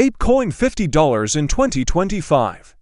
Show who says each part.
Speaker 1: ApeCoin $50 in 2025.